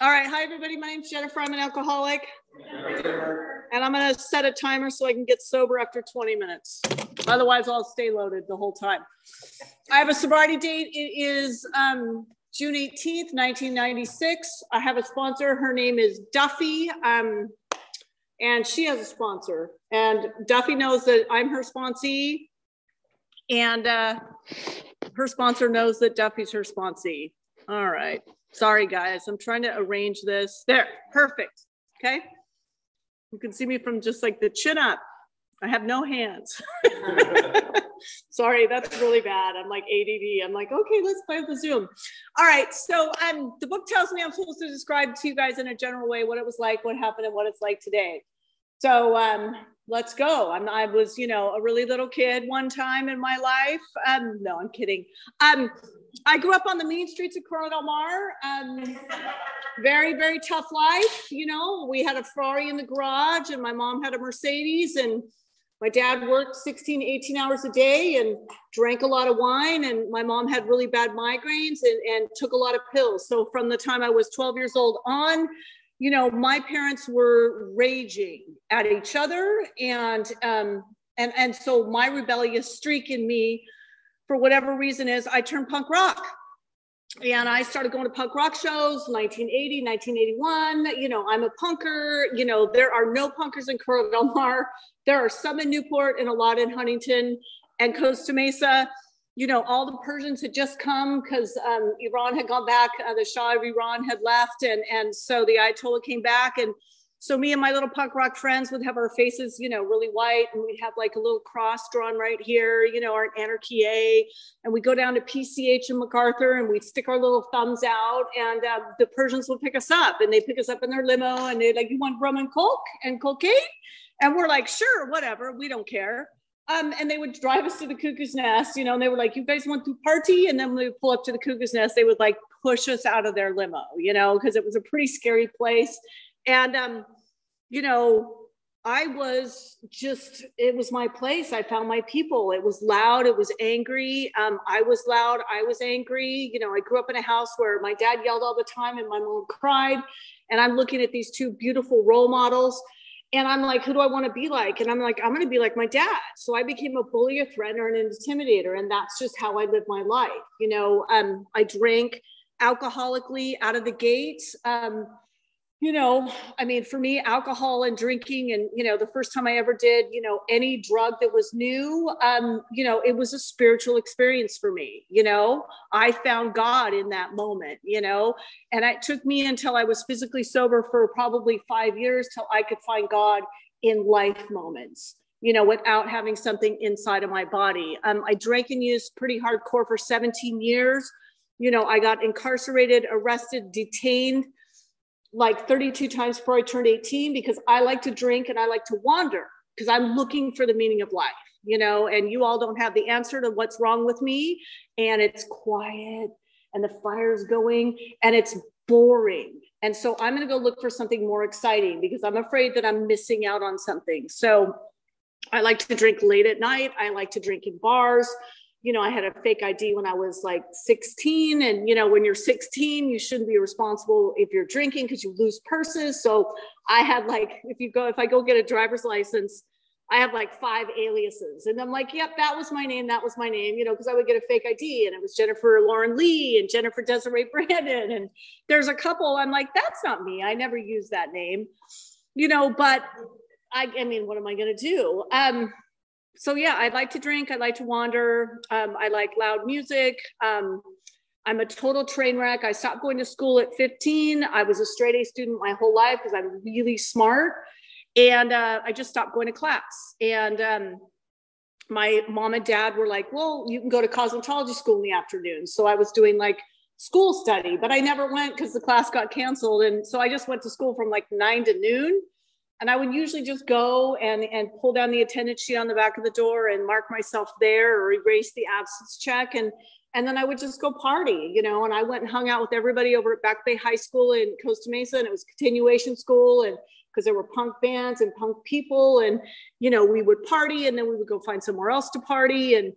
All right. Hi, everybody. My name's Jennifer. I'm an alcoholic. And I'm going to set a timer so I can get sober after 20 minutes. Otherwise, I'll stay loaded the whole time. I have a sobriety date. It is um, June 18th, 1996. I have a sponsor. Her name is Duffy. Um, and she has a sponsor. And Duffy knows that I'm her sponsee. And uh, her sponsor knows that Duffy's her sponsee. All right. Sorry, guys. I'm trying to arrange this. There, perfect. Okay. You can see me from just like the chin up. I have no hands. Sorry, that's really bad. I'm like ADD. I'm like, okay, let's play with the Zoom. All right. So um, the book tells me I'm supposed to describe to you guys in a general way what it was like, what happened, and what it's like today. So um, let's go. I'm, I was, you know, a really little kid one time in my life. Um, no, I'm kidding. Um, I grew up on the mean streets of Corona Del Mar. Um, very, very tough life. You know, we had a Ferrari in the garage, and my mom had a Mercedes, and my dad worked 16, 18 hours a day and drank a lot of wine. And my mom had really bad migraines and, and took a lot of pills. So from the time I was 12 years old on, you know, my parents were raging at each other, and um, and and so my rebellious streak in me for whatever reason is I turned punk rock. And I started going to punk rock shows, 1980, 1981. You know, I'm a punker. You know, there are no punkers in Corona Del Mar. There are some in Newport and a lot in Huntington and Costa Mesa. You know, all the Persians had just come because um, Iran had gone back. Uh, the Shah of Iran had left, and and so the Ayatollah came back, and so me and my little punk rock friends would have our faces, you know, really white, and we'd have like a little cross drawn right here, you know, our anarchy A, and we'd go down to PCH and MacArthur, and we'd stick our little thumbs out, and uh, the Persians would pick us up, and they pick us up in their limo, and they're like, "You want rum and coke and cocaine?" And we're like, "Sure, whatever, we don't care." Um, and they would drive us to the cuckoo's nest, you know, and they were like, "You guys want to party?" And then we pull up to the cuckoo's nest, they would like push us out of their limo, you know, because it was a pretty scary place and, um, you know, I was just, it was my place. I found my people. It was loud. It was angry. Um, I was loud. I was angry. You know, I grew up in a house where my dad yelled all the time and my mom cried. And I'm looking at these two beautiful role models. And I'm like, who do I want to be like? And I'm like, I'm going to be like my dad. So I became a bully, a threatener, and an intimidator. And that's just how I lived my life. You know, um, I drank alcoholically out of the gate. Um, you know, I mean, for me, alcohol and drinking, and you know, the first time I ever did, you know, any drug that was new, um, you know, it was a spiritual experience for me. You know, I found God in that moment. You know, and it took me until I was physically sober for probably five years till I could find God in life moments. You know, without having something inside of my body. Um, I drank and used pretty hardcore for 17 years. You know, I got incarcerated, arrested, detained like 32 times before I turned 18 because I like to drink and I like to wander because I'm looking for the meaning of life, you know, and you all don't have the answer to what's wrong with me. And it's quiet and the fire's going and it's boring. And so I'm going to go look for something more exciting because I'm afraid that I'm missing out on something. So I like to drink late at night. I like to drink in bars you know, I had a fake ID when I was like 16. And, you know, when you're 16, you shouldn't be responsible if you're drinking because you lose purses. So I had like, if you go, if I go get a driver's license, I have like five aliases. And I'm like, yep, that was my name. That was my name, you know, because I would get a fake ID and it was Jennifer Lauren Lee and Jennifer Desiree Brandon. And there's a couple, I'm like, that's not me. I never use that name, you know, but I, I mean, what am I going to do? Um, so yeah, I like to drink. I like to wander. Um, I like loud music. Um, I'm a total train wreck. I stopped going to school at 15. I was a straight A student my whole life because I'm really smart. And uh, I just stopped going to class. And um, my mom and dad were like, well, you can go to cosmetology school in the afternoon. So I was doing like school study, but I never went because the class got canceled. And so I just went to school from like nine to noon and I would usually just go and, and pull down the attendance sheet on the back of the door and mark myself there or erase the absence check. And, and then I would just go party, you know, and I went and hung out with everybody over at Back Bay High School in Costa Mesa and it was continuation school. And because there were punk bands and punk people and, you know, we would party and then we would go find somewhere else to party. And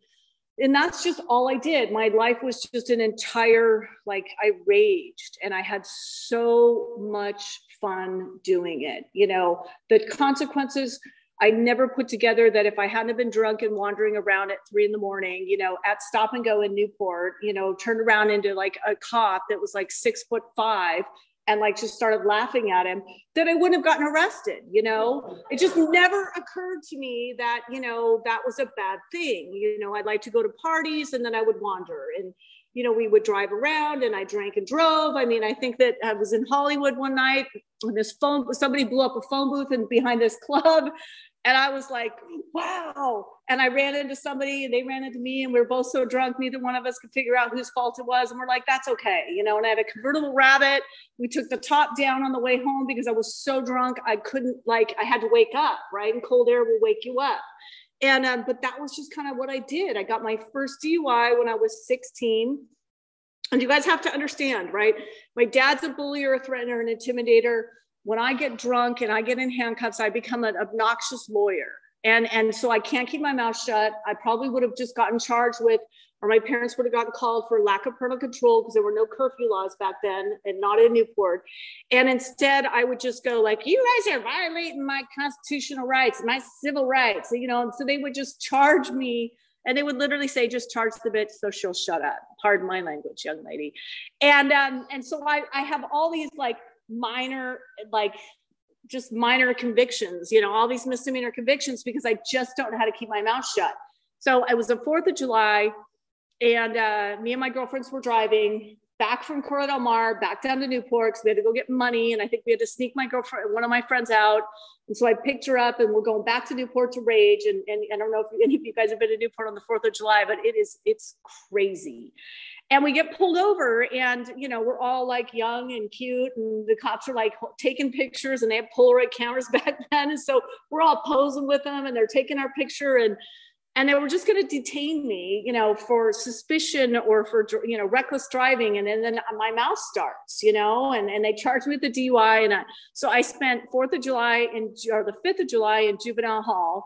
and that's just all I did. My life was just an entire, like, I raged and I had so much fun doing it. You know, the consequences I never put together that if I hadn't been drunk and wandering around at three in the morning, you know, at stop and go in Newport, you know, turned around into like a cop that was like six foot five and like just started laughing at him, that I wouldn't have gotten arrested. You know, it just never occurred to me that, you know, that was a bad thing. You know, I'd like to go to parties and then I would wander and, you know, we would drive around and I drank and drove. I mean, I think that I was in Hollywood one night when this phone, somebody blew up a phone booth and behind this club and I was like, wow. And I ran into somebody and they ran into me and we were both so drunk, neither one of us could figure out whose fault it was. And we're like, that's okay. You know, and I had a convertible rabbit. We took the top down on the way home because I was so drunk. I couldn't like, I had to wake up, right? And cold air will wake you up. And, um, but that was just kind of what I did. I got my first DUI when I was 16. And you guys have to understand, right? My dad's a bully or a threatener, an intimidator when I get drunk and I get in handcuffs, I become an obnoxious lawyer. And, and so I can't keep my mouth shut. I probably would have just gotten charged with, or my parents would have gotten called for lack of parental control because there were no curfew laws back then and not in Newport. And instead, I would just go like, you guys are violating my constitutional rights, my civil rights, you know, and so they would just charge me and they would literally say, just charge the bitch so she'll shut up. Pardon my language, young lady. And um, and so I, I have all these like minor like just minor convictions you know all these misdemeanor convictions because i just don't know how to keep my mouth shut so it was the 4th of july and uh, me and my girlfriends were driving back from Corona del Mar back down to Newport because we had to go get money. And I think we had to sneak my girlfriend, one of my friends out. And so I picked her up and we're going back to Newport to rage. And, and I don't know if any of you guys have been to Newport on the 4th of July, but it is, it's crazy and we get pulled over and you know we're all like young and cute and the cops are like taking pictures and they have polaroid cameras back then and so we're all posing with them and they're taking our picture and and they were just going to detain me you know for suspicion or for you know reckless driving and then, then my mouth starts you know and, and they charged me with the dui and I, so i spent fourth of july in or the 5th of july in juvenile hall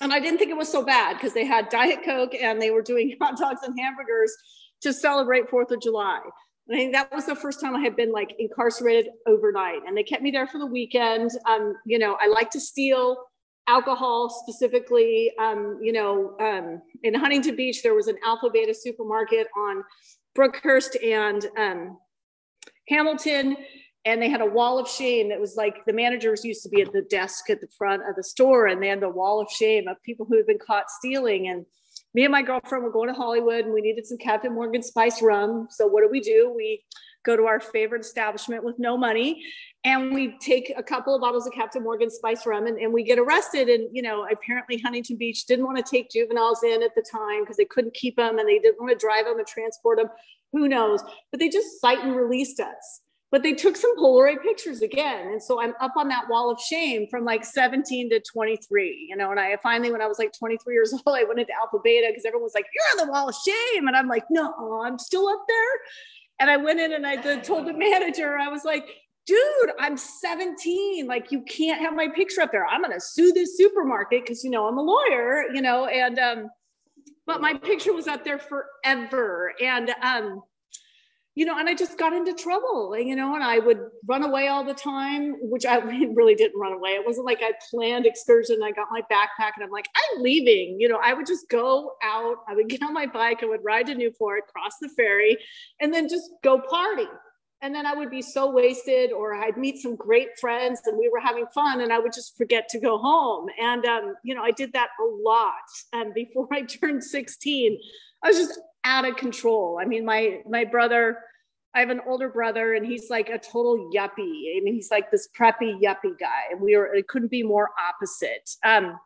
and i didn't think it was so bad because they had diet coke and they were doing hot dogs and hamburgers to celebrate Fourth of July. And I think that was the first time I had been like incarcerated overnight. And they kept me there for the weekend. Um, you know, I like to steal alcohol specifically. Um, you know, um, in Huntington Beach, there was an Alpha Beta supermarket on Brookhurst and um, Hamilton. And they had a wall of shame that was like the managers used to be at the desk at the front of the store, and they had the wall of shame of people who had been caught stealing. And me and my girlfriend were going to Hollywood and we needed some Captain Morgan spice rum. So what do we do? We go to our favorite establishment with no money and we take a couple of bottles of Captain Morgan spice rum and, and we get arrested. And, you know, apparently Huntington Beach didn't want to take juveniles in at the time because they couldn't keep them and they didn't want to drive them and transport them. Who knows? But they just cite and released us but they took some Polaroid pictures again. And so I'm up on that wall of shame from like 17 to 23, you know. And I finally, when I was like 23 years old, I went into Alpha Beta because everyone was like, You're on the wall of shame. And I'm like, No, I'm still up there. And I went in and I told the manager, I was like, Dude, I'm 17. Like, you can't have my picture up there. I'm going to sue this supermarket because, you know, I'm a lawyer, you know. And, um, but my picture was up there forever. And, um, you know, and I just got into trouble, you know, and I would run away all the time, which I really didn't run away. It wasn't like I planned excursion. I got my backpack and I'm like, I'm leaving. You know, I would just go out, I would get on my bike, I would ride to Newport, cross the ferry, and then just go party. And then I would be so wasted, or I'd meet some great friends and we were having fun, and I would just forget to go home. And, um, you know, I did that a lot. And before I turned 16, I was just out of control. I mean, my my brother, I have an older brother, and he's like a total yuppie. I mean, he's like this preppy yuppie guy, and we were it couldn't be more opposite. Um,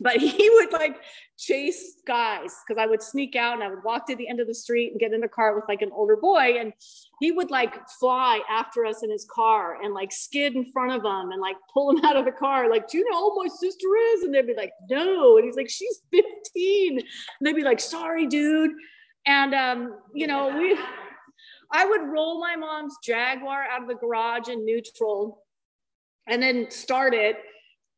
but he would like chase guys because I would sneak out and I would walk to the end of the street and get in a car with like an older boy. And he would like fly after us in his car and like skid in front of them and like pull him out of the car. Like, do you know who my sister is? And they'd be like, no. And he's like, she's 15. And they'd be like, sorry, dude. And, um, you know, we, I would roll my mom's Jaguar out of the garage in neutral and then start it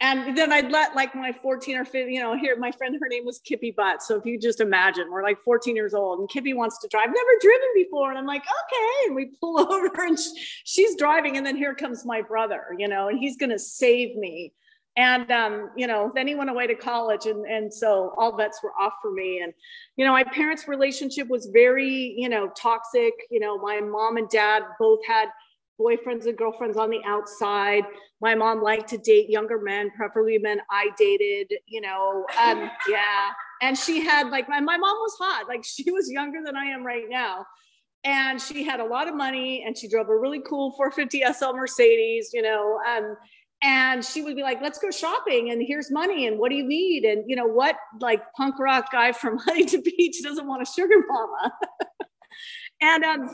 and then I'd let like my 14 or 15, you know, here, my friend, her name was Kippy Butt. So if you just imagine, we're like 14 years old and Kippy wants to drive, never driven before. And I'm like, okay. And we pull over and she's driving. And then here comes my brother, you know, and he's going to save me. And, um, you know, then he went away to college. And, and so all bets were off for me. And, you know, my parents' relationship was very, you know, toxic. You know, my mom and dad both had boyfriends and girlfriends on the outside. My mom liked to date younger men, preferably men I dated, you know. Um, yeah. And she had like my, my mom was hot, like she was younger than I am right now. And she had a lot of money and she drove a really cool 450 SL Mercedes, you know. Um, and she would be like, let's go shopping and here's money and what do you need? And you know, what like punk rock guy from Huntington Beach doesn't want a sugar mama? and um,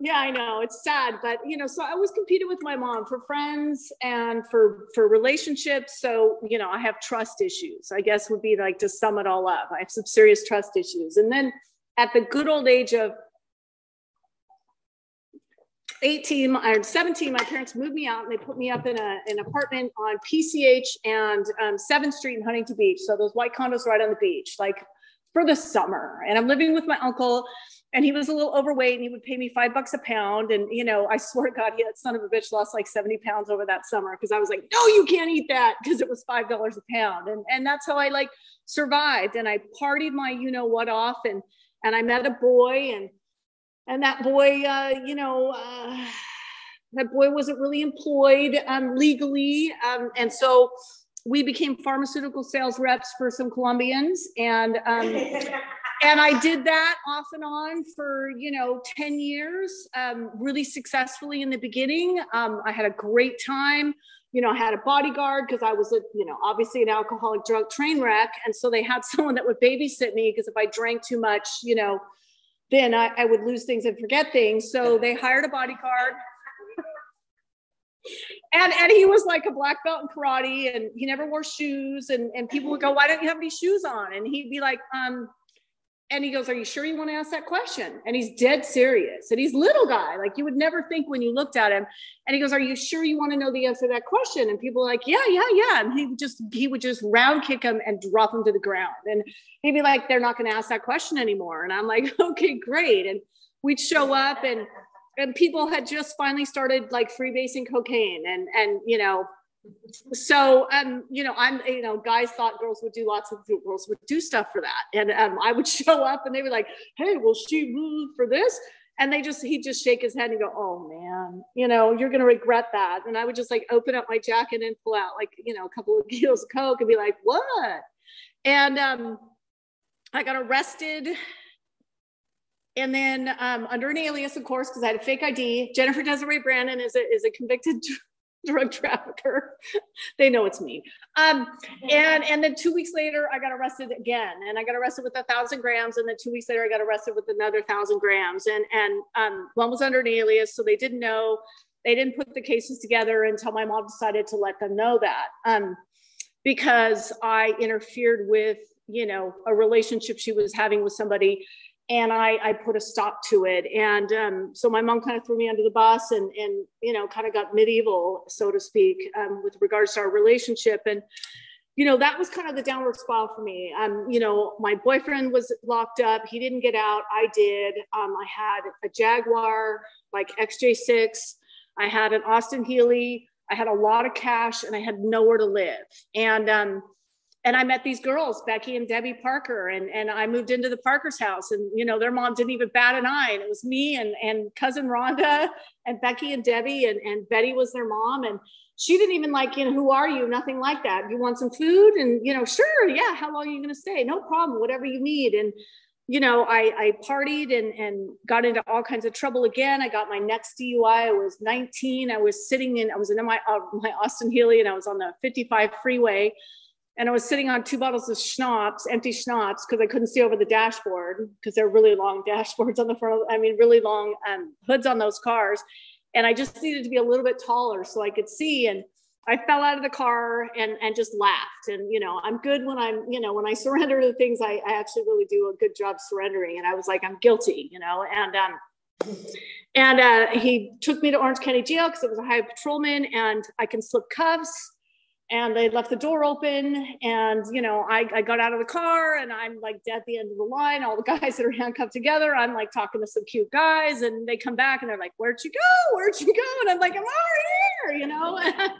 yeah, I know it's sad, but you know, so I always competed with my mom for friends and for for relationships. So you know, I have trust issues. I guess would be like to sum it all up. I have some serious trust issues, and then at the good old age of 18 or 17, my parents moved me out and they put me up in a, an apartment on PCH and um, 7th Street in Huntington Beach. So those white condos right on the beach, like for the summer. And I'm living with my uncle and he was a little overweight and he would pay me five bucks a pound. And, you know, I swear to God, he that son of a bitch lost like 70 pounds over that summer because I was like, no, you can't eat that because it was $5 a pound. And, and that's how I like survived. And I partied my, you know what off and, and I met a boy and, and that boy, uh, you know, uh, that boy wasn't really employed um, legally. Um, and so we became pharmaceutical sales reps for some Colombians. And um, and I did that off and on for you know 10 years, um, really successfully in the beginning. Um, I had a great time. You know, I had a bodyguard because I was a, you know, obviously an alcoholic drug train wreck. And so they had someone that would babysit me because if I drank too much, you know, then I, I would lose things and forget things. So they hired a bodyguard and and he was like a black belt in karate and he never wore shoes and and people would go why don't you have any shoes on and he'd be like um and he goes, Are you sure you want to ask that question? And he's dead serious. And he's little guy, like you would never think when you looked at him. And he goes, Are you sure you want to know the answer to that question? And people are like, Yeah, yeah, yeah. And he would just he would just round kick him and drop him to the ground. And he'd be like, They're not going to ask that question anymore. And I'm like, Okay, great. And we'd show up and and people had just finally started like freebasing cocaine and and you know so um you know i'm you know guys thought girls would do lots of girls would do stuff for that. And um, i would show up and they were like hey will she move for this? And they just he'd just shake his head and go oh man you know you're gonna regret that. And i would just like open up my jacket and pull out like you know a couple of kilos of coke and be like what? And um i got arrested. And then um, under an alias, of course, because I had a fake ID. Jennifer Desiree Brandon is a, is a convicted drug trafficker. they know it's me. Um, and and then two weeks later, I got arrested again, and I got arrested with a thousand grams. And then two weeks later, I got arrested with another thousand grams. And and um, one was under an alias, so they didn't know. They didn't put the cases together until my mom decided to let them know that, um, because I interfered with you know a relationship she was having with somebody and I, I put a stop to it. And um, so my mom kind of threw me under the bus and, and you know, kind of got medieval, so to speak, um, with regards to our relationship. And, you know, that was kind of the downward spiral for me. Um, you know, my boyfriend was locked up. He didn't get out. I did. Um, I had a Jaguar, like XJ6. I had an Austin Healey. I had a lot of cash and I had nowhere to live. And, um, and I met these girls, Becky and Debbie Parker, and, and I moved into the Parker's house and, you know, their mom didn't even bat an eye. And it was me and, and cousin Rhonda and Becky and Debbie and, and Betty was their mom. And she didn't even like, you know, who are you? Nothing like that. You want some food? And, you know, sure. Yeah. How long are you going to stay? No problem. Whatever you need. And, you know, I, I partied and, and got into all kinds of trouble again. I got my next DUI. I was 19. I was sitting in, I was in my, uh, my Austin Healey and I was on the 55 freeway and I was sitting on two bottles of schnapps, empty schnapps, because I couldn't see over the dashboard because they're really long dashboards on the front. Of, I mean, really long um, hoods on those cars, and I just needed to be a little bit taller so I could see. And I fell out of the car and and just laughed. And you know, I'm good when I'm you know when I surrender to things. I, I actually really do a good job surrendering. And I was like, I'm guilty, you know, and um. And uh, he took me to Orange County Jail because it was a high patrolman, and I can slip cuffs and they left the door open and you know I, I got out of the car and i'm like dead at the end of the line. All the guys that are handcuffed together i'm like talking to some cute guys and they come back and they're like where'd you go? Where'd you go? And i'm like i'm over here you know?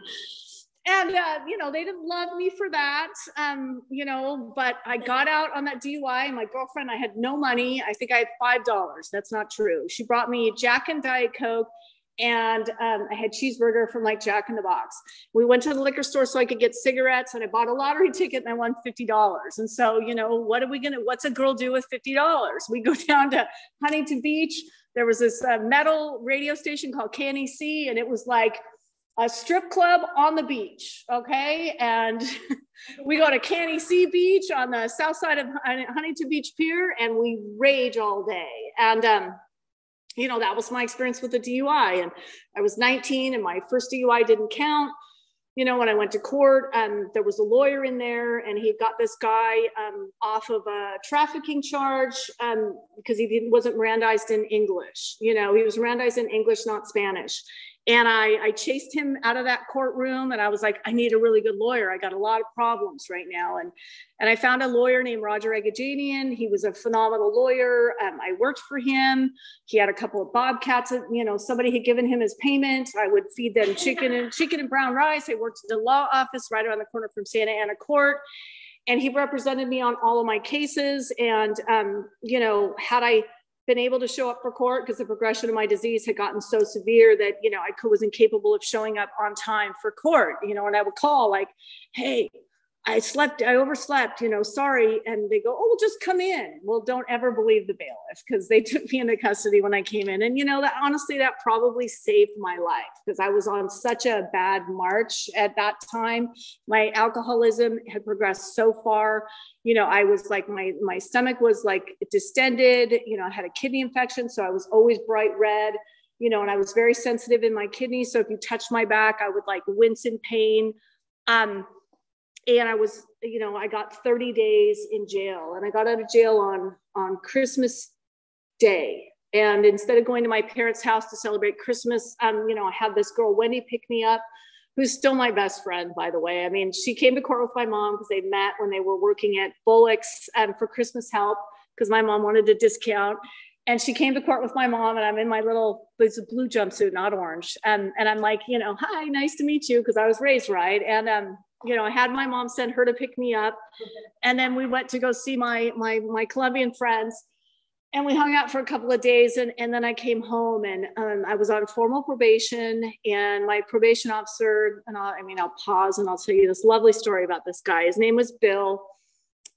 And uh, you know they didn't love me for that um, you know but i got out on that dui and my girlfriend i had no money. I think i had five dollars. That's not true. She brought me jack and diet coke and um, I had cheeseburger from like Jack in the Box. We went to the liquor store so I could get cigarettes, and I bought a lottery ticket and I won fifty dollars. And so, you know, what are we gonna? What's a girl do with fifty dollars? We go down to Huntington Beach. There was this uh, metal radio station called KNAC, and it was like a strip club on the beach. Okay, and we go to KNAC Beach on the south side of Huntington Beach Pier, and we rage all day. And um, you know, that was my experience with the DUI. And I was 19 and my first DUI didn't count. You know, when I went to court, um, there was a lawyer in there and he got this guy um, off of a trafficking charge um, because he wasn't Mirandized in English. You know, he was Mirandized in English, not Spanish. And I, I chased him out of that courtroom and I was like, I need a really good lawyer. I got a lot of problems right now. And, and I found a lawyer named Roger Agajanian. He was a phenomenal lawyer. Um, I worked for him. He had a couple of bobcats. You know, somebody had given him his payment. I would feed them chicken and chicken and brown rice. I worked at the law office right around the corner from Santa Ana Court. And he represented me on all of my cases. And, um, you know, had I been able to show up for court because the progression of my disease had gotten so severe that you know I was incapable of showing up on time for court. You know, and I would call like, "Hey, I slept, I overslept, you know, sorry. And they go, oh, well, just come in. Well, don't ever believe the bailiff because they took me into custody when I came in. And, you know, that honestly, that probably saved my life because I was on such a bad march at that time. My alcoholism had progressed so far. You know, I was like, my, my stomach was like distended, you know, I had a kidney infection. So I was always bright red you know, and I was very sensitive in my kidneys. So if you touched my back, I would like wince in pain. Um, and I was, you know, I got 30 days in jail and I got out of jail on, on Christmas Day. And instead of going to my parents' house to celebrate Christmas, um, you know, I had this girl, Wendy, pick me up, who's still my best friend, by the way. I mean, she came to court with my mom because they met when they were working at Bullock's um, for Christmas help because my mom wanted a discount. And she came to court with my mom, and I'm in my little, it's a blue jumpsuit, not orange. And, and I'm like, you know, hi, nice to meet you, because I was raised right. And um, you know, I had my mom send her to pick me up, and then we went to go see my my my Colombian friends, and we hung out for a couple of days, and and then I came home, and um, I was on formal probation, and my probation officer, and I'll, I mean, I'll pause and I'll tell you this lovely story about this guy. His name was Bill,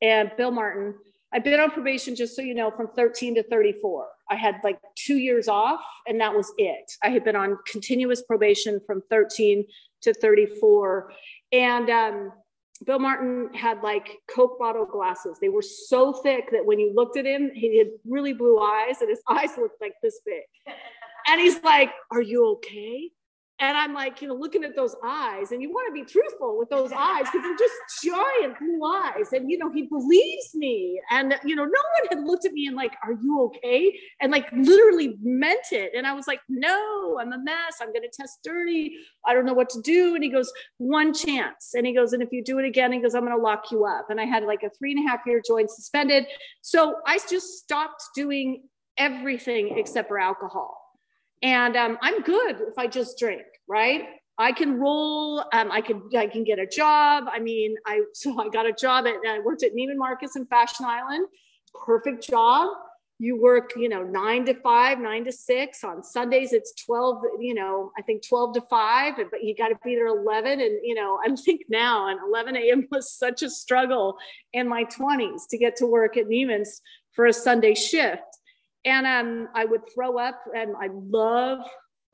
and Bill Martin. I've been on probation, just so you know, from 13 to 34. I had like two years off, and that was it. I had been on continuous probation from 13 to 34 and um, Bill Martin had like Coke bottle glasses. They were so thick that when you looked at him, he had really blue eyes and his eyes looked like this big. And he's like, Are you okay? And I'm like, you know, looking at those eyes, and you want to be truthful with those eyes because they're just giant blue eyes. And, you know, he believes me. And, you know, no one had looked at me and, like, are you okay? And, like, literally meant it. And I was like, no, I'm a mess. I'm going to test dirty. I don't know what to do. And he goes, one chance. And he goes, and if you do it again, he goes, I'm going to lock you up. And I had like a three and a half year joint suspended. So I just stopped doing everything except for alcohol. And um, I'm good if I just drink, right? I can roll. Um, I can I can get a job. I mean, I so I got a job at I worked at Neiman Marcus in Fashion Island. Perfect job. You work, you know, nine to five, nine to six. On Sundays, it's 12, you know, I think 12 to five, but you got to be there 11. And, you know, I think now and 11 a.m. was such a struggle in my 20s to get to work at Neiman's for a Sunday shift and um, I would throw up, and I love.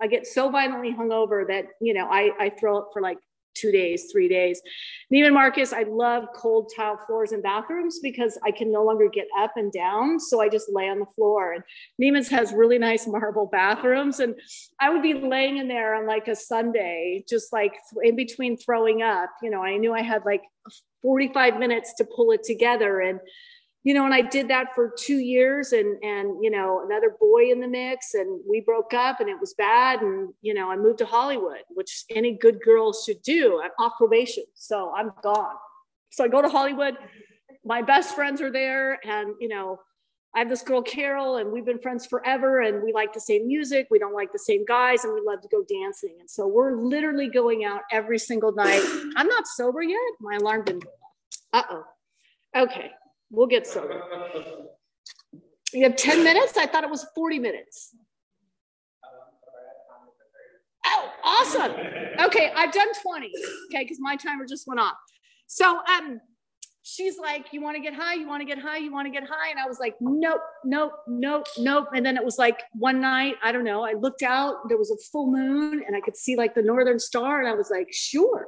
I get so violently hungover that you know I I throw up for like two days, three days. Neiman Marcus, I love cold tile floors and bathrooms because I can no longer get up and down. So I just lay on the floor. And Neiman's has really nice marble bathrooms. And I would be laying in there on like a Sunday, just like in between throwing up. You know, I knew I had like 45 minutes to pull it together. And you know, and I did that for two years and, and, you know, another boy in the mix and we broke up and it was bad. And, you know, I moved to Hollywood, which any good girl should do. I'm off probation. So I'm gone. So I go to Hollywood. My best friends are there. And, you know, I have this girl, Carol, and we've been friends forever. And we like the same music. We don't like the same guys and we love to go dancing. And so we're literally going out every single night. I'm not sober yet. My alarm didn't go off. Uh oh. Okay. We'll get started. You have 10 minutes? I thought it was 40 minutes. Oh, awesome. Okay, I've done 20. Okay, because my timer just went off. So um she's like, You want to get high? You want to get high? You want to get high? And I was like, Nope, nope, nope, nope. And then it was like one night, I don't know, I looked out, there was a full moon, and I could see like the northern star, and I was like, Sure.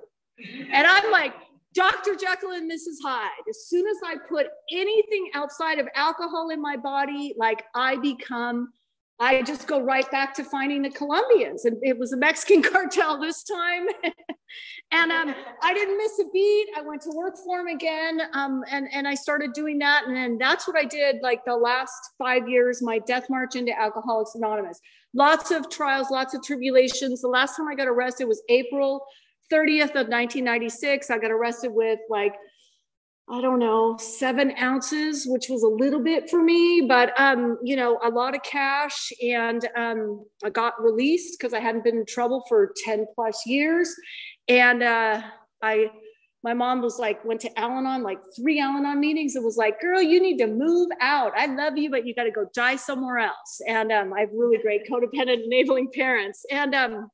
And I'm like, Dr. Jekyll and Mrs. Hyde. As soon as I put anything outside of alcohol in my body, like I become, I just go right back to finding the Colombians. And it was a Mexican cartel this time. and um, I didn't miss a beat. I went to work for them again. Um, and, and I started doing that. And then that's what I did like the last five years, my death march into Alcoholics Anonymous. Lots of trials, lots of tribulations. The last time I got arrested was April 30th of 1996, I got arrested with like, I don't know, seven ounces, which was a little bit for me, but um, you know, a lot of cash. And um, I got released because I hadn't been in trouble for 10 plus years. And uh, I, my mom was like, went to Al Anon, like three Al Anon meetings. It was like, girl, you need to move out. I love you, but you got to go die somewhere else. And um, I have really great codependent enabling parents. And um,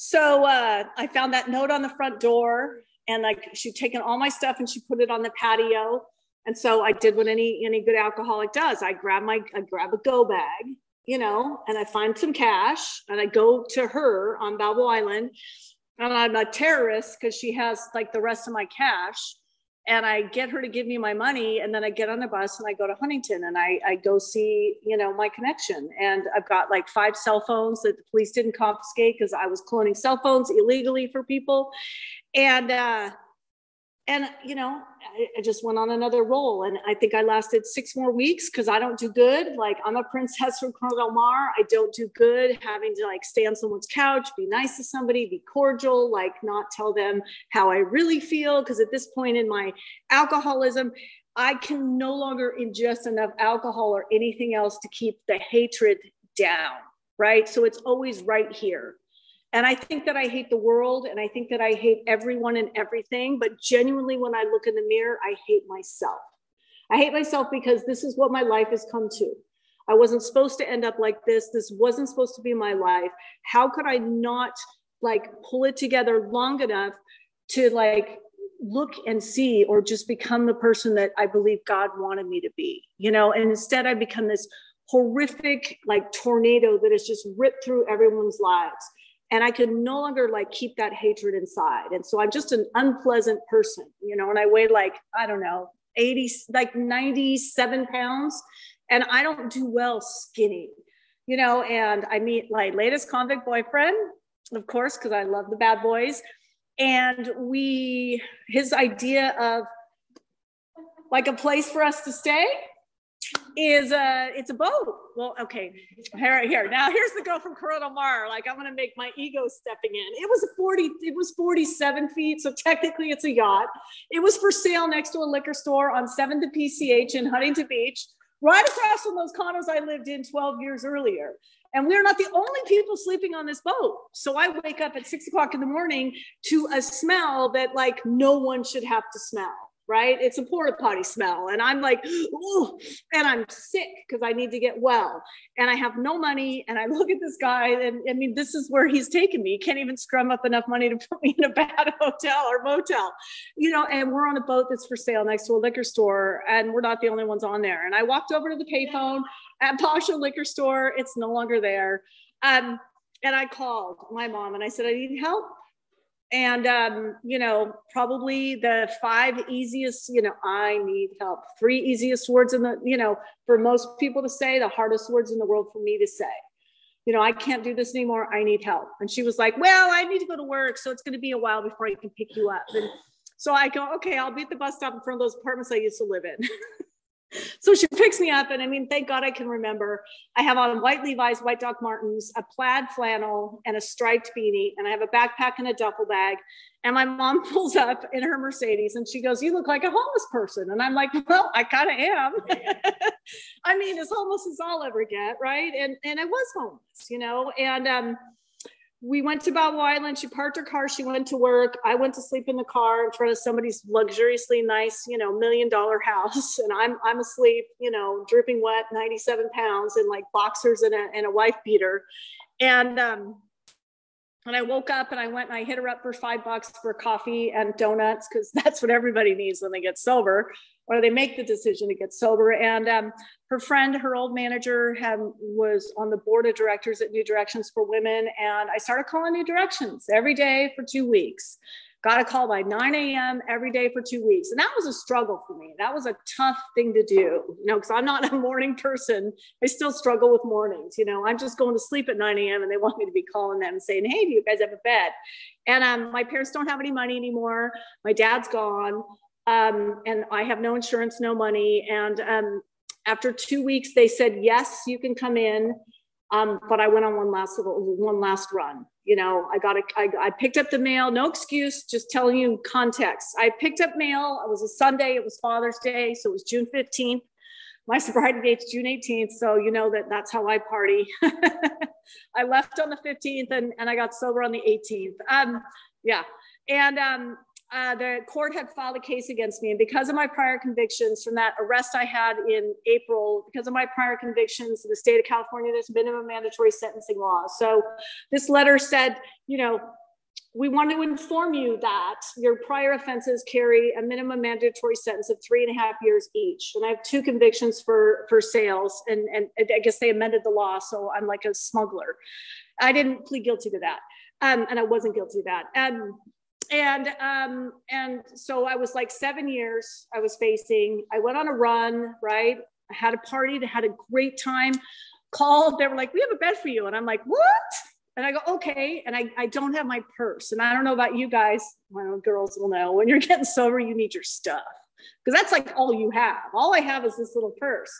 so uh, I found that note on the front door, and like she'd taken all my stuff and she put it on the patio. And so I did what any any good alcoholic does. I grab my I grab a go bag, you know, and I find some cash, and I go to her on Balboa Island, and I'm a terrorist because she has like the rest of my cash and I get her to give me my money, and then I get on the bus and I go to Huntington and I, I go see, you know, my connection. And I've got like five cell phones that the police didn't confiscate because I was cloning cell phones illegally for people. And uh, and you know I, I, just went on another roll and i think i lasted six more weeks because i don't do good. Like i'm a princess from Corona del Mar. I don't do good having to like stay on someone's couch be nice to somebody be cordial like not tell them how i really feel because at this point in my alcoholism i can no longer ingest enough alcohol or anything else to keep the hatred down right? So it's always right here and I think that I hate the world and I think that I hate everyone and everything. But genuinely, when I look in the mirror, I hate myself. I hate myself because this is what my life has come to. I wasn't supposed to end up like this. This wasn't supposed to be my life. How could I not like pull it together long enough to like look and see or just become the person that I believe God wanted me to be, you know? And instead, I become this horrific like tornado that has just ripped through everyone's lives and i could no longer like keep that hatred inside. And so i'm just an unpleasant person you know and i weigh like i don't know 80 like 97 pounds and i don't do well skinny you know and i meet my latest convict boyfriend of course because i love the bad boys and we his idea of like a place for us to stay is a it's a boat. Well, okay, here, right here. Now here's the girl from Corona Mar. Like I'm gonna make my ego stepping in. It was 40, it was 47 feet, so technically it's a yacht. It was for sale next to a liquor store on 7th to PCH in Huntington Beach, right across from those condos I lived in 12 years earlier. And we're not the only people sleeping on this boat. So I wake up at six o'clock in the morning to a smell that like no one should have to smell right? It's a porta potty smell. And I'm like, ooh, and I'm sick because I need to get well. And I have no money. And I look at this guy, and I mean, this is where he's taken me. He can't even scrum up enough money to put me in a bad hotel or motel, you know, and we're on a boat that's for sale next to a liquor store. And we're not the only ones on there. And I walked over to the payphone at Pasha Liquor Store. It's no longer there. Um, and I called my mom and I said, I need help and um, you know probably the five easiest you know i need help. Three easiest words in the you know for most people to say the hardest words in the world for me to say. You know i can't do this anymore. I need help. And she was like well i need to go to work so it's going to be a while before i can pick you up. And So I go, okay, I'll be at the bus stop in front of those apartments I used to live in. so she picks me up, and I mean, thank God I can remember. I have on white Levi's, white Doc Martens, a plaid flannel, and a striped beanie, and I have a backpack and a duffel bag. And my mom pulls up in her Mercedes, and she goes, "You look like a homeless person." And I'm like, "Well, I kind of am. I mean, as homeless as I'll ever get, right?" And and I was homeless, you know, and um we went to Balboa Island. She parked her car. She went to work. I went to sleep in the car in front of somebody's luxuriously nice, you know, million dollar house. And I'm I'm asleep, you know, dripping wet, 97 pounds, in like boxers and a and a wife beater. And um, and I woke up and I went and I hit her up for five bucks for coffee and donuts because that's what everybody needs when they get sober or they make the decision to get sober. And um, her friend, her old manager, had, was on the board of directors at New Directions for Women. And I started calling New Directions every day for two weeks got a call by 9 a.m. every day for two weeks. And that was a struggle for me. That was a tough thing to do, you know, because I'm not a morning person. I still struggle with mornings. You know, I'm just going to sleep at 9 a.m. and they want me to be calling them and saying, hey, do you guys have a bed? And um, my parents don't have any money anymore. My dad's gone. Um, and I have no insurance, no money. And um, after two weeks, they said, yes, you can come in. Um, but I went on one last one last run. You know, I got a, I, I picked up the mail. No excuse, just telling you context. I picked up mail. It was a Sunday. It was Father's Day, so it was June fifteenth. My sobriety date's June eighteenth, so you know that that's how I party. I left on the fifteenth, and and I got sober on the eighteenth. Um, yeah, and um, uh, the court had filed a case against me. And because of my prior convictions from that arrest I had in April, because of my prior convictions in the state of California, there's minimum mandatory sentencing law. So this letter said, you know, we want to inform you that your prior offenses carry a minimum mandatory sentence of three and a half years each. And I have two convictions for, for sales, and, and I guess they amended the law, so I'm like a smuggler. I didn't plead guilty to that. Um, and I wasn't guilty of that. Um, and um, and so I was like seven years I was facing. I went on a run, right? I had a party, had a great time. Called, they were like, "We have a bed for you," and I'm like, "What?" And I go, "Okay." And I, I don't have my purse, and I don't know about you guys. Well, girls will know when you're getting sober, you need your stuff because that's like all you have. All I have is this little purse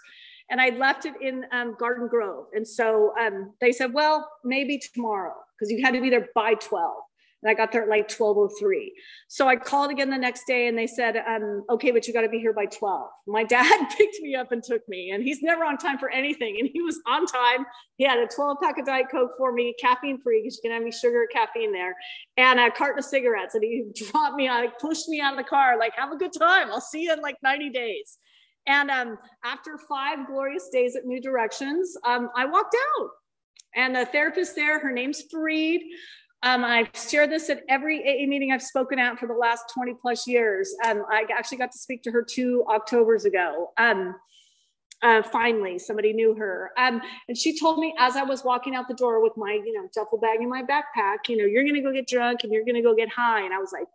and I left it in um, Garden Grove. And so um, they said, well, maybe tomorrow, because you had to be there by 12 and I got there at like 1203. So I called again the next day and they said, um, okay, but you got to be here by 12. My dad picked me up and took me and he's never on time for anything. And he was on time. He had a 12 pack of Diet Coke for me, caffeine free, because you can have any sugar or caffeine there and a carton of cigarettes. And he dropped me on, pushed me out of the car, like, have a good time. I'll see you in like 90 days. And um, after five glorious days at New Directions, um, I walked out. And the therapist there, her name's Fareed. Um, I've shared this at every AA meeting I've spoken at for the last 20 plus years. Um, I actually got to speak to her two Octobers ago. Um, uh, finally, somebody knew her. Um, and she told me as I was walking out the door with my, you know, duffel bag in my backpack, you know, you're going to go get drunk and you're going to go get high. And I was like,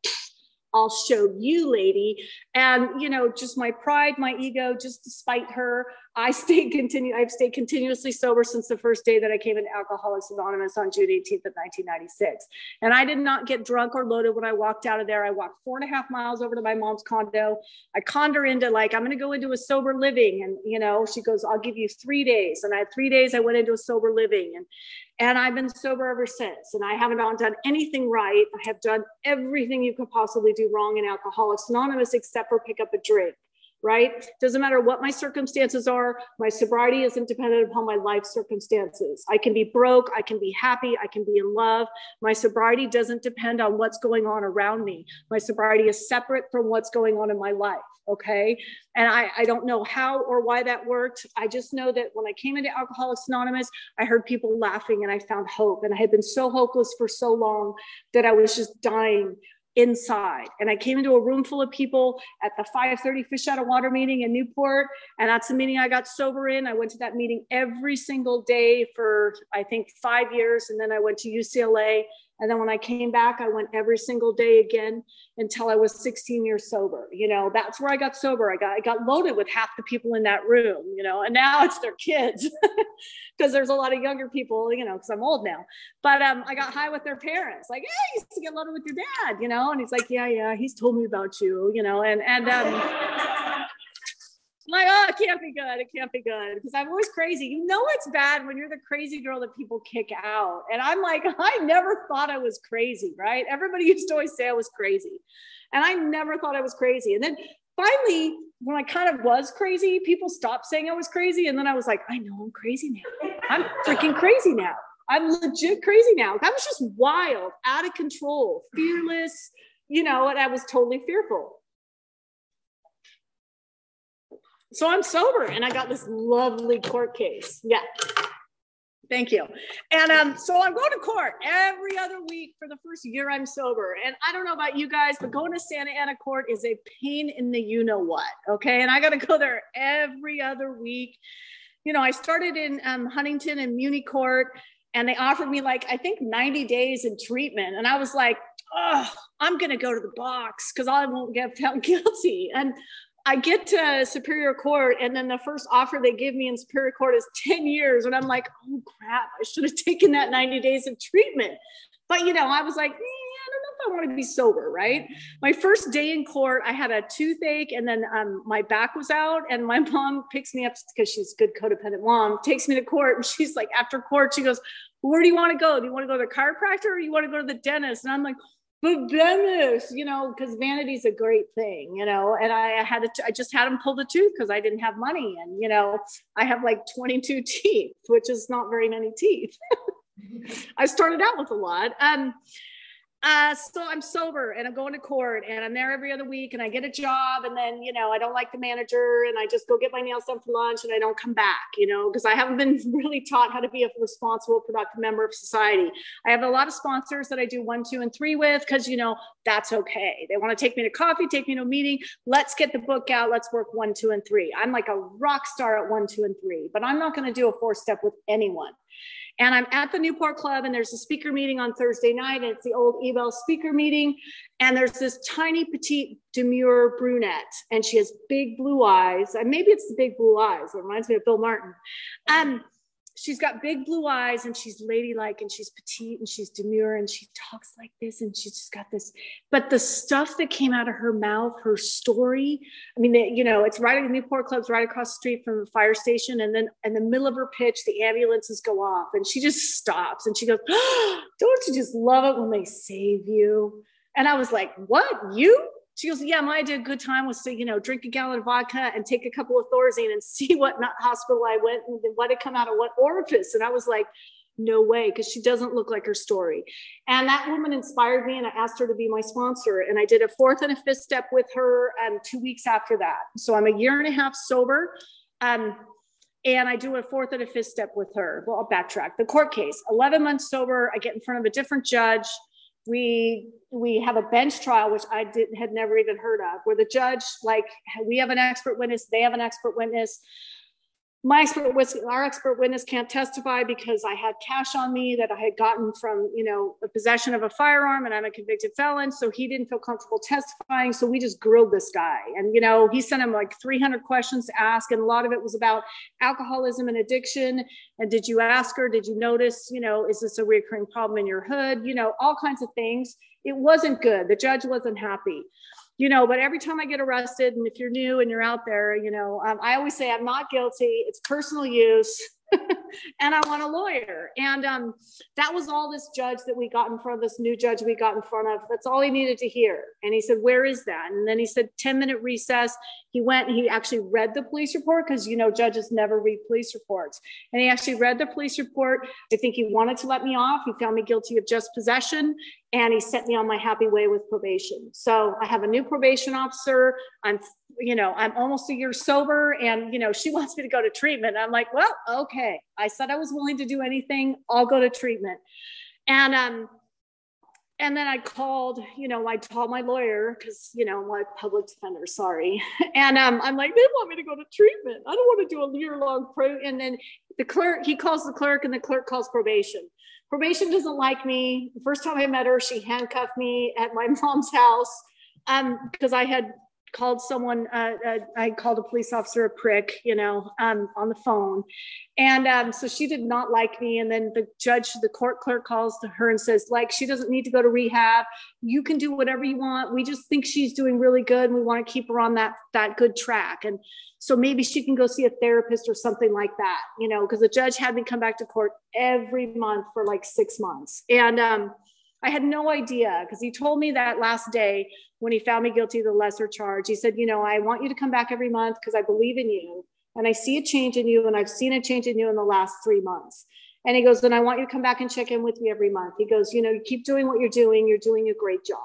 I'll show you, lady. And, you know, just my pride, my ego, just despite her, I stayed continue. I've stayed continuously sober since the first day that I came into Alcoholics Anonymous on June 18th of 1996. And I did not get drunk or loaded when I walked out of there. I walked four and a half miles over to my mom's condo. I conned her into like, I'm going to go into a sober living. And, you know, she goes, I'll give you three days. And I had three days I went into a sober living. And, and I've been sober ever since. And I haven't done anything right. I have done everything you could possibly do wrong in Alcoholics Anonymous except for pick up a drink right? Doesn't matter what my circumstances are, my sobriety isn't dependent upon my life circumstances. I can be broke, I can be happy, I can be in love. My sobriety doesn't depend on what's going on around me. My sobriety is separate from what's going on in my life. Okay. And I, I don't know how or why that worked. I just know that when I came into Alcoholics Anonymous, I heard people laughing and I found hope. And I had been so hopeless for so long that I was just dying inside. And I came into a room full of people at the 5:30 fish out of water meeting in Newport, and that's the meeting I got sober in. I went to that meeting every single day for I think 5 years and then I went to UCLA And then when I came back, I went every single day again until I was 16 years sober. You know, that's where I got sober. I got I got loaded with half the people in that room, you know, and now it's their kids because there's a lot of younger people, you know, because I'm old now. But um, I got high with their parents, like, hey, you used to get loaded with your dad, you know, and he's like, yeah, yeah, he's told me about you, you know, and and um like, oh, it can't be good. It can't be good. Because I'm always crazy. You know it's bad when you're the crazy girl that people kick out. And I'm like, I never thought I was crazy, right? Everybody used to always say I was crazy. And I never thought I was crazy. And then finally, when I kind of was crazy, people stopped saying I was crazy. And then I was like, I know I'm crazy now. I'm freaking crazy now. I'm legit crazy now. I was just wild, out of control, fearless, you know, and I was totally fearful. So I'm sober and I got this lovely court case. Yeah. Thank you. And um, so I'm going to court every other week for the first year I'm sober. And I don't know about you guys, but going to Santa Ana court is a pain in the you know what. Okay. And I got to go there every other week. You know, I started in um, Huntington and Muni court, and they offered me like, I think 90 days in treatment. And I was like, oh, I'm going to go to the box because I won't get found guilty. And I get to Superior Court, and then the first offer they give me in Superior Court is 10 years. And I'm like, oh crap, I should have taken that 90 days of treatment. But, you know, I was like, eh, I don't know if I want to be sober, right? My first day in court, I had a toothache, and then um, my back was out. And my mom picks me up because she's a good codependent mom, takes me to court. And she's like, after court, she goes, Where do you want to go? Do you want to go to the chiropractor or you want to go to the dentist? And I'm like, but Venice, you know, because vanity's a great thing, you know. And I had to, I just had him pull the tooth because I didn't have money, and you know, I have like 22 teeth, which is not very many teeth. I started out with a lot. Um, uh, so I'm sober and I'm going to court and I'm there every other week and I get a job and then, you know, I don't like the manager and I just go get my nails done for lunch and I don't come back, you know, because I haven't been really taught how to be a responsible, productive member of society. I have a lot of sponsors that I do one, two, and three with because, you know, that's okay. They want to take me to coffee, take me to a meeting. Let's get the book out. Let's work one, two, and three. I'm like a rock star at one, two, and three, but I'm not going to do a four step with anyone. And I'm at the Newport Club, and there's a speaker meeting on Thursday night. And it's the old Ebell speaker meeting. And there's this tiny, petite, demure brunette, and she has big blue eyes. And maybe it's the big blue eyes. It reminds me of Bill Martin. Um, she's got big blue eyes and she's ladylike and she's petite and she's demure and she talks like this and she's just got this but the stuff that came out of her mouth her story i mean you know it's right at the newport club's right across the street from the fire station and then in the middle of her pitch the ambulances go off and she just stops and she goes oh, don't you just love it when they save you? And i was like what? You she goes, yeah, my idea good time was to, you know, drink a gallon of vodka and take a couple of Thorazine and see what hospital I went and what had come out of what orifice. And I was like, no way, because she doesn't look like her story. And that woman inspired me, and I asked her to be my sponsor. And I did a fourth and a fifth step with her um, two weeks after that. So I'm a year and a half sober. Um, and I do a fourth and a fifth step with her. Well, I'll backtrack. The court case, 11 months sober. I get in front of a different judge we we have a bench trial which i didn't had never even heard of where the judge like we have an expert witness they have an expert witness my expert was our expert witness can't testify because I had cash on me that I had gotten from you know a possession of a firearm and I'm a convicted felon. So he didn't feel comfortable testifying. So we just grilled this guy. And you know he sent him like 300 questions to ask and a lot of it was about alcoholism and addiction. And did you ask her? Did you notice you know is this a recurring problem in your hood? You know all kinds of things. It wasn't good. The judge wasn't happy you know, but every time I get arrested, and if you're new and you're out there, you know, um, I always say I'm not guilty. It's personal use. and I want a lawyer. And um, that was all this judge that we got in front of, this new judge we got in front of. That's all he needed to hear. And he said, Where is that? And then he said, 10 minute recess. He went and he actually read the police report because, you know, judges never read police reports. And he actually read the police report. I think he wanted to let me off. He found me guilty of just possession and he sent me on my happy way with probation. So I have a new probation officer. I'm you know, I'm almost a year sober and, you know, she wants me to go to treatment. I'm like, well, okay. I said I was willing to do anything. I'll go to treatment. And, um, and then I called, you know, I called my lawyer because, you know, I'm like public defender, sorry. And um, I'm like, they want me to go to treatment. I don't want to do a year long pro. And then the clerk, he calls the clerk and the clerk calls probation probation doesn't like me. The first time I met her, she handcuffed me at my mom's house um, because I had called someone, uh, uh, I called a police officer a prick, you know, um, on the phone. And um, so she did not like me. And then the judge, the court clerk calls to her and says, like, she doesn't need to go to rehab. You can do whatever you want. We just think she's doing really good. And we want to keep her on that, that good track. And so maybe she can go see a therapist or something like that, you know, because the judge had me come back to court every month for like six months. And um, I had no idea because he told me that last day when he found me guilty of the lesser charge. He said, You know, I want you to come back every month because I believe in you and I see a change in you and I've seen a change in you in the last three months. And he goes, Then I want you to come back and check in with me every month. He goes, You know, you keep doing what you're doing, you're doing a great job.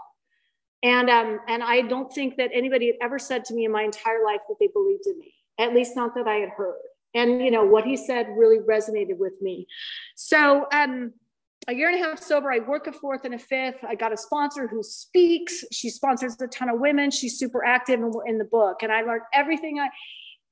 And um, and I don't think that anybody had ever said to me in my entire life that they believed in me, at least not that I had heard. And you know what he said really resonated with me. So um, a year and a half sober. I work a fourth and a fifth. I got a sponsor who speaks. She sponsors a ton of women. She's super active in the book. And I learned everything I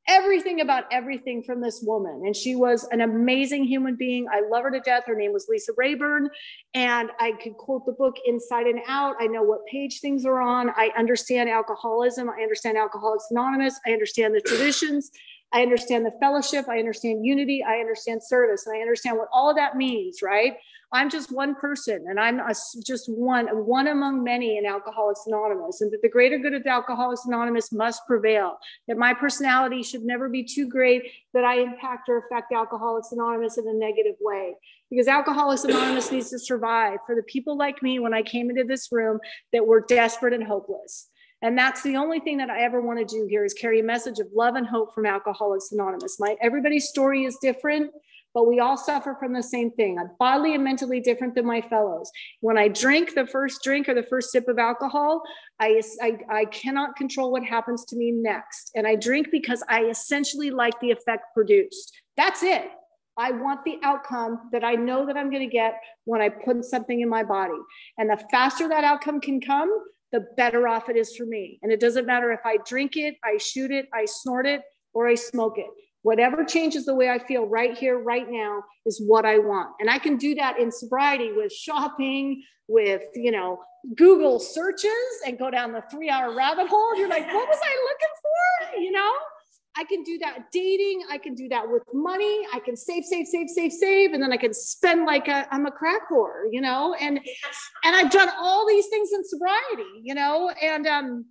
everything about everything from this woman. And she was an amazing human being. I love her to death. Her name was Lisa Rayburn. And I could quote the book inside and out. I know what page things are on. I understand alcoholism. I understand Alcoholics Anonymous. I understand the traditions. I understand the fellowship. I understand unity. I understand service. And I understand what all of that means, right? I'm just one person and I'm a, just one, one among many in Alcoholics Anonymous, and that the greater good of Alcoholics Anonymous must prevail. That my personality should never be too great that I impact or affect Alcoholics Anonymous in a negative way. Because Alcoholics Anonymous needs to survive for the people like me when I came into this room that were desperate and hopeless. And that's the only thing that I ever want to do here is carry a message of love and hope from Alcoholics Anonymous. My everybody's story is different but we all suffer from the same thing. I'm bodily and mentally different than my fellows. When I drink the first drink or the first sip of alcohol, I, I, I cannot control what happens to me next. And I drink because I essentially like the effect produced. That's it. I want the outcome that I know that I'm going to get when I put something in my body. And the faster that outcome can come, the better off it is for me. And it doesn't matter if I drink it, I shoot it, I snort it, or I smoke it. Whatever changes the way I feel right here, right now, is what I want. And I can do that in sobriety with shopping, with, you know, Google searches and go down the three hour rabbit hole. You're like, what was I looking for? You know? I can do that dating. I can do that with money. I can save, save, save, save, save, and then I can spend like i am a crack whore, you know. And and I've done all these things in sobriety, you know. And um,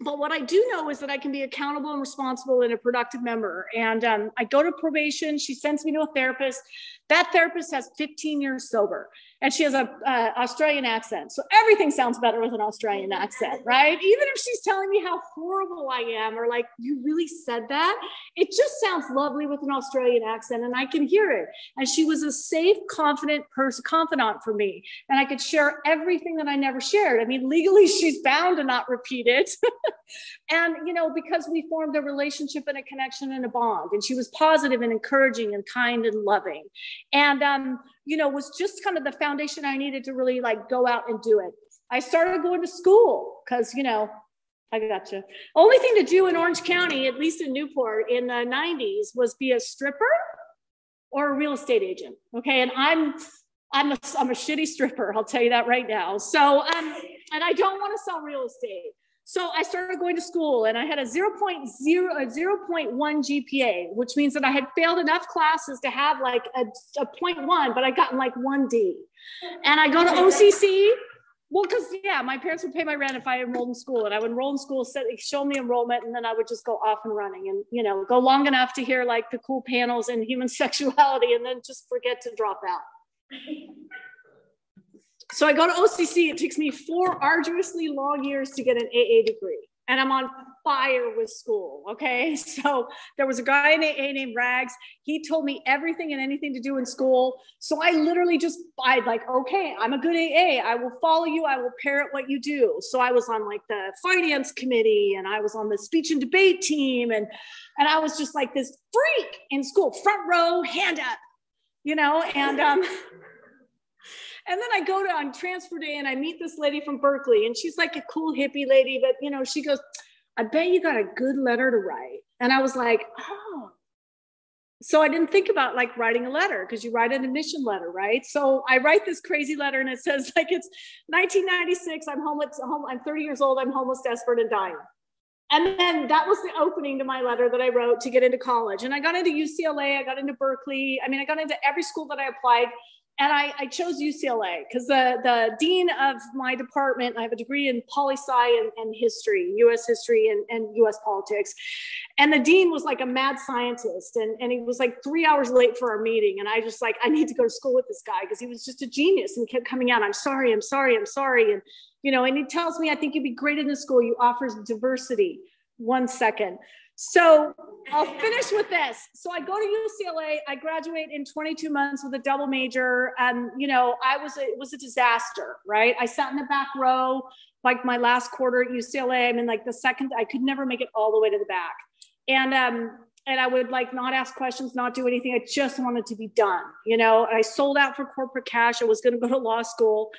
but what I do know is that I can be accountable and responsible and a productive member. And um, I go to probation. She sends me to a therapist. That therapist has 15 years sober and she has a uh, Australian accent. So everything sounds better with an Australian accent, right? Even if she's telling me how horrible I am, or like, you really said that, it just sounds lovely with an Australian accent, and I can hear it. And she was a safe, confident person, confidant for me, and I could share everything that I never shared. I mean, legally, she's bound to not repeat it, and you know, because we formed a relationship and a connection and a bond, and she was positive and encouraging and kind and loving, and um, you know, was just kind of the foundation I needed to really like go out and do it. I started going to school because, you know, I got you. Only thing to do in Orange County, at least in Newport in the 90s, was be a stripper or a real estate agent. Okay. And I'm I'm a, I'm a shitty stripper. I'll tell you that right now. So, um, and I don't want to sell real estate. So I started going to school and I had a 0.0, a 0.1 GPA, which means that I had failed enough classes to have like a, a 0.1, but I got like 1D. And I go to OCC. Well, because yeah, my parents would pay my rent if I enrolled in school, and I would enroll in school, show me enrollment, and then I would just go off and running, and you know, go long enough to hear like the cool panels in human sexuality, and then just forget to drop out. So I go to OCC. It takes me four arduously long years to get an AA degree. And I'm on fire with school. Okay. So there was a guy in AA named Rags. He told me everything and anything to do in school. So I literally just, I like, okay, I'm a good AA. I will follow you. I will parrot what you do. So I was on like the finance committee and I was on the speech and debate team. And, and I was just like this freak in school, front row, hand up, you know, and, um, and then I go to on transfer day and I meet this lady from Berkeley, and she's like a cool hippie lady, but you know, she goes, I bet you got a good letter to write. And I was like, oh, so I didn't think about like writing a letter because you write an admission letter, right? So I write this crazy letter and it says like it's 1996. I'm homeless. Home, I'm 30 years old. I'm homeless, desperate, and dying. And then that was the opening to my letter that I wrote to get into college. And I got into UCLA. I got into Berkeley. I mean, I got into every school that I applied and I, I chose UCLA because the, the dean of my department, I have a degree in poli sci and, and history, US history and, and US politics. And the dean was like a mad scientist. And, and he was like three hours late for our meeting. And I just like, I need to go to school with this guy because he was just a genius and kept coming out. I'm sorry, I'm sorry, I'm sorry. And, you know, and he tells me, I think you'd be great in the school. You offers diversity. One second. So I'll finish with this. So I go to UCLA. I graduate in 22 months with a double major, and you know, I was a, it was a disaster, right? I sat in the back row, like my last quarter at UCLA. I'm in like the second. I could never make it all the way to the back, and um, and I would like not ask questions, not do anything. I just wanted to be done, you know. I sold out for corporate cash. I was going to go to law school,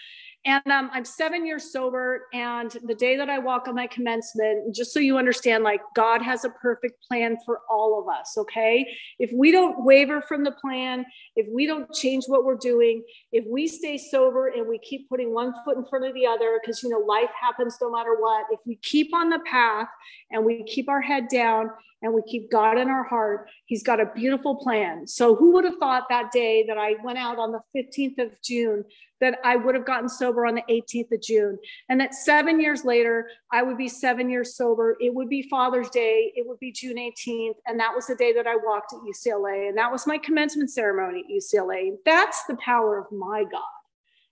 and um, I'm seven years sober. And the day that I walk on my commencement, just so you understand, like God has a perfect plan for all of us. Okay. If we don't waver from the plan, if we don't change what we're doing, if we stay sober and we keep putting one foot in front of the other, because, you know, life happens no matter what, if we keep on the path and we keep our head down and we keep God in our heart, He's got a beautiful plan. So, who would have thought that day that I went out on the 15th of June that I would have gotten sober on the 18th of June. And that seven years later, I would be seven years sober. It would be Father's Day. It would be June 18th. And that was the day that I walked at UCLA. And that was my commencement ceremony at UCLA. That's the power of my God.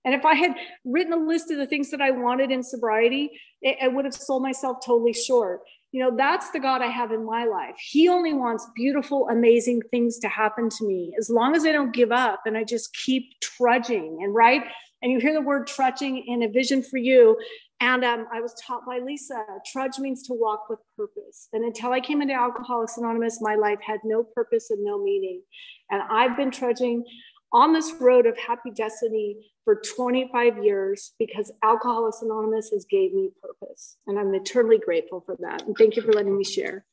And if I had written a list of the things that I wanted in sobriety, I would have sold myself totally short. You know, that's the God I have in my life. He only wants beautiful, amazing things to happen to me as long as I don't give up and I just keep trudging. And right. And you hear the word trudging in a vision for you. And um, I was taught by Lisa, trudge means to walk with purpose. And until I came into Alcoholics Anonymous, my life had no purpose and no meaning. And I've been trudging on this road of happy destiny for 25 years because Alcoholics Anonymous has gave me purpose. And I'm eternally grateful for that. And thank you for letting me share.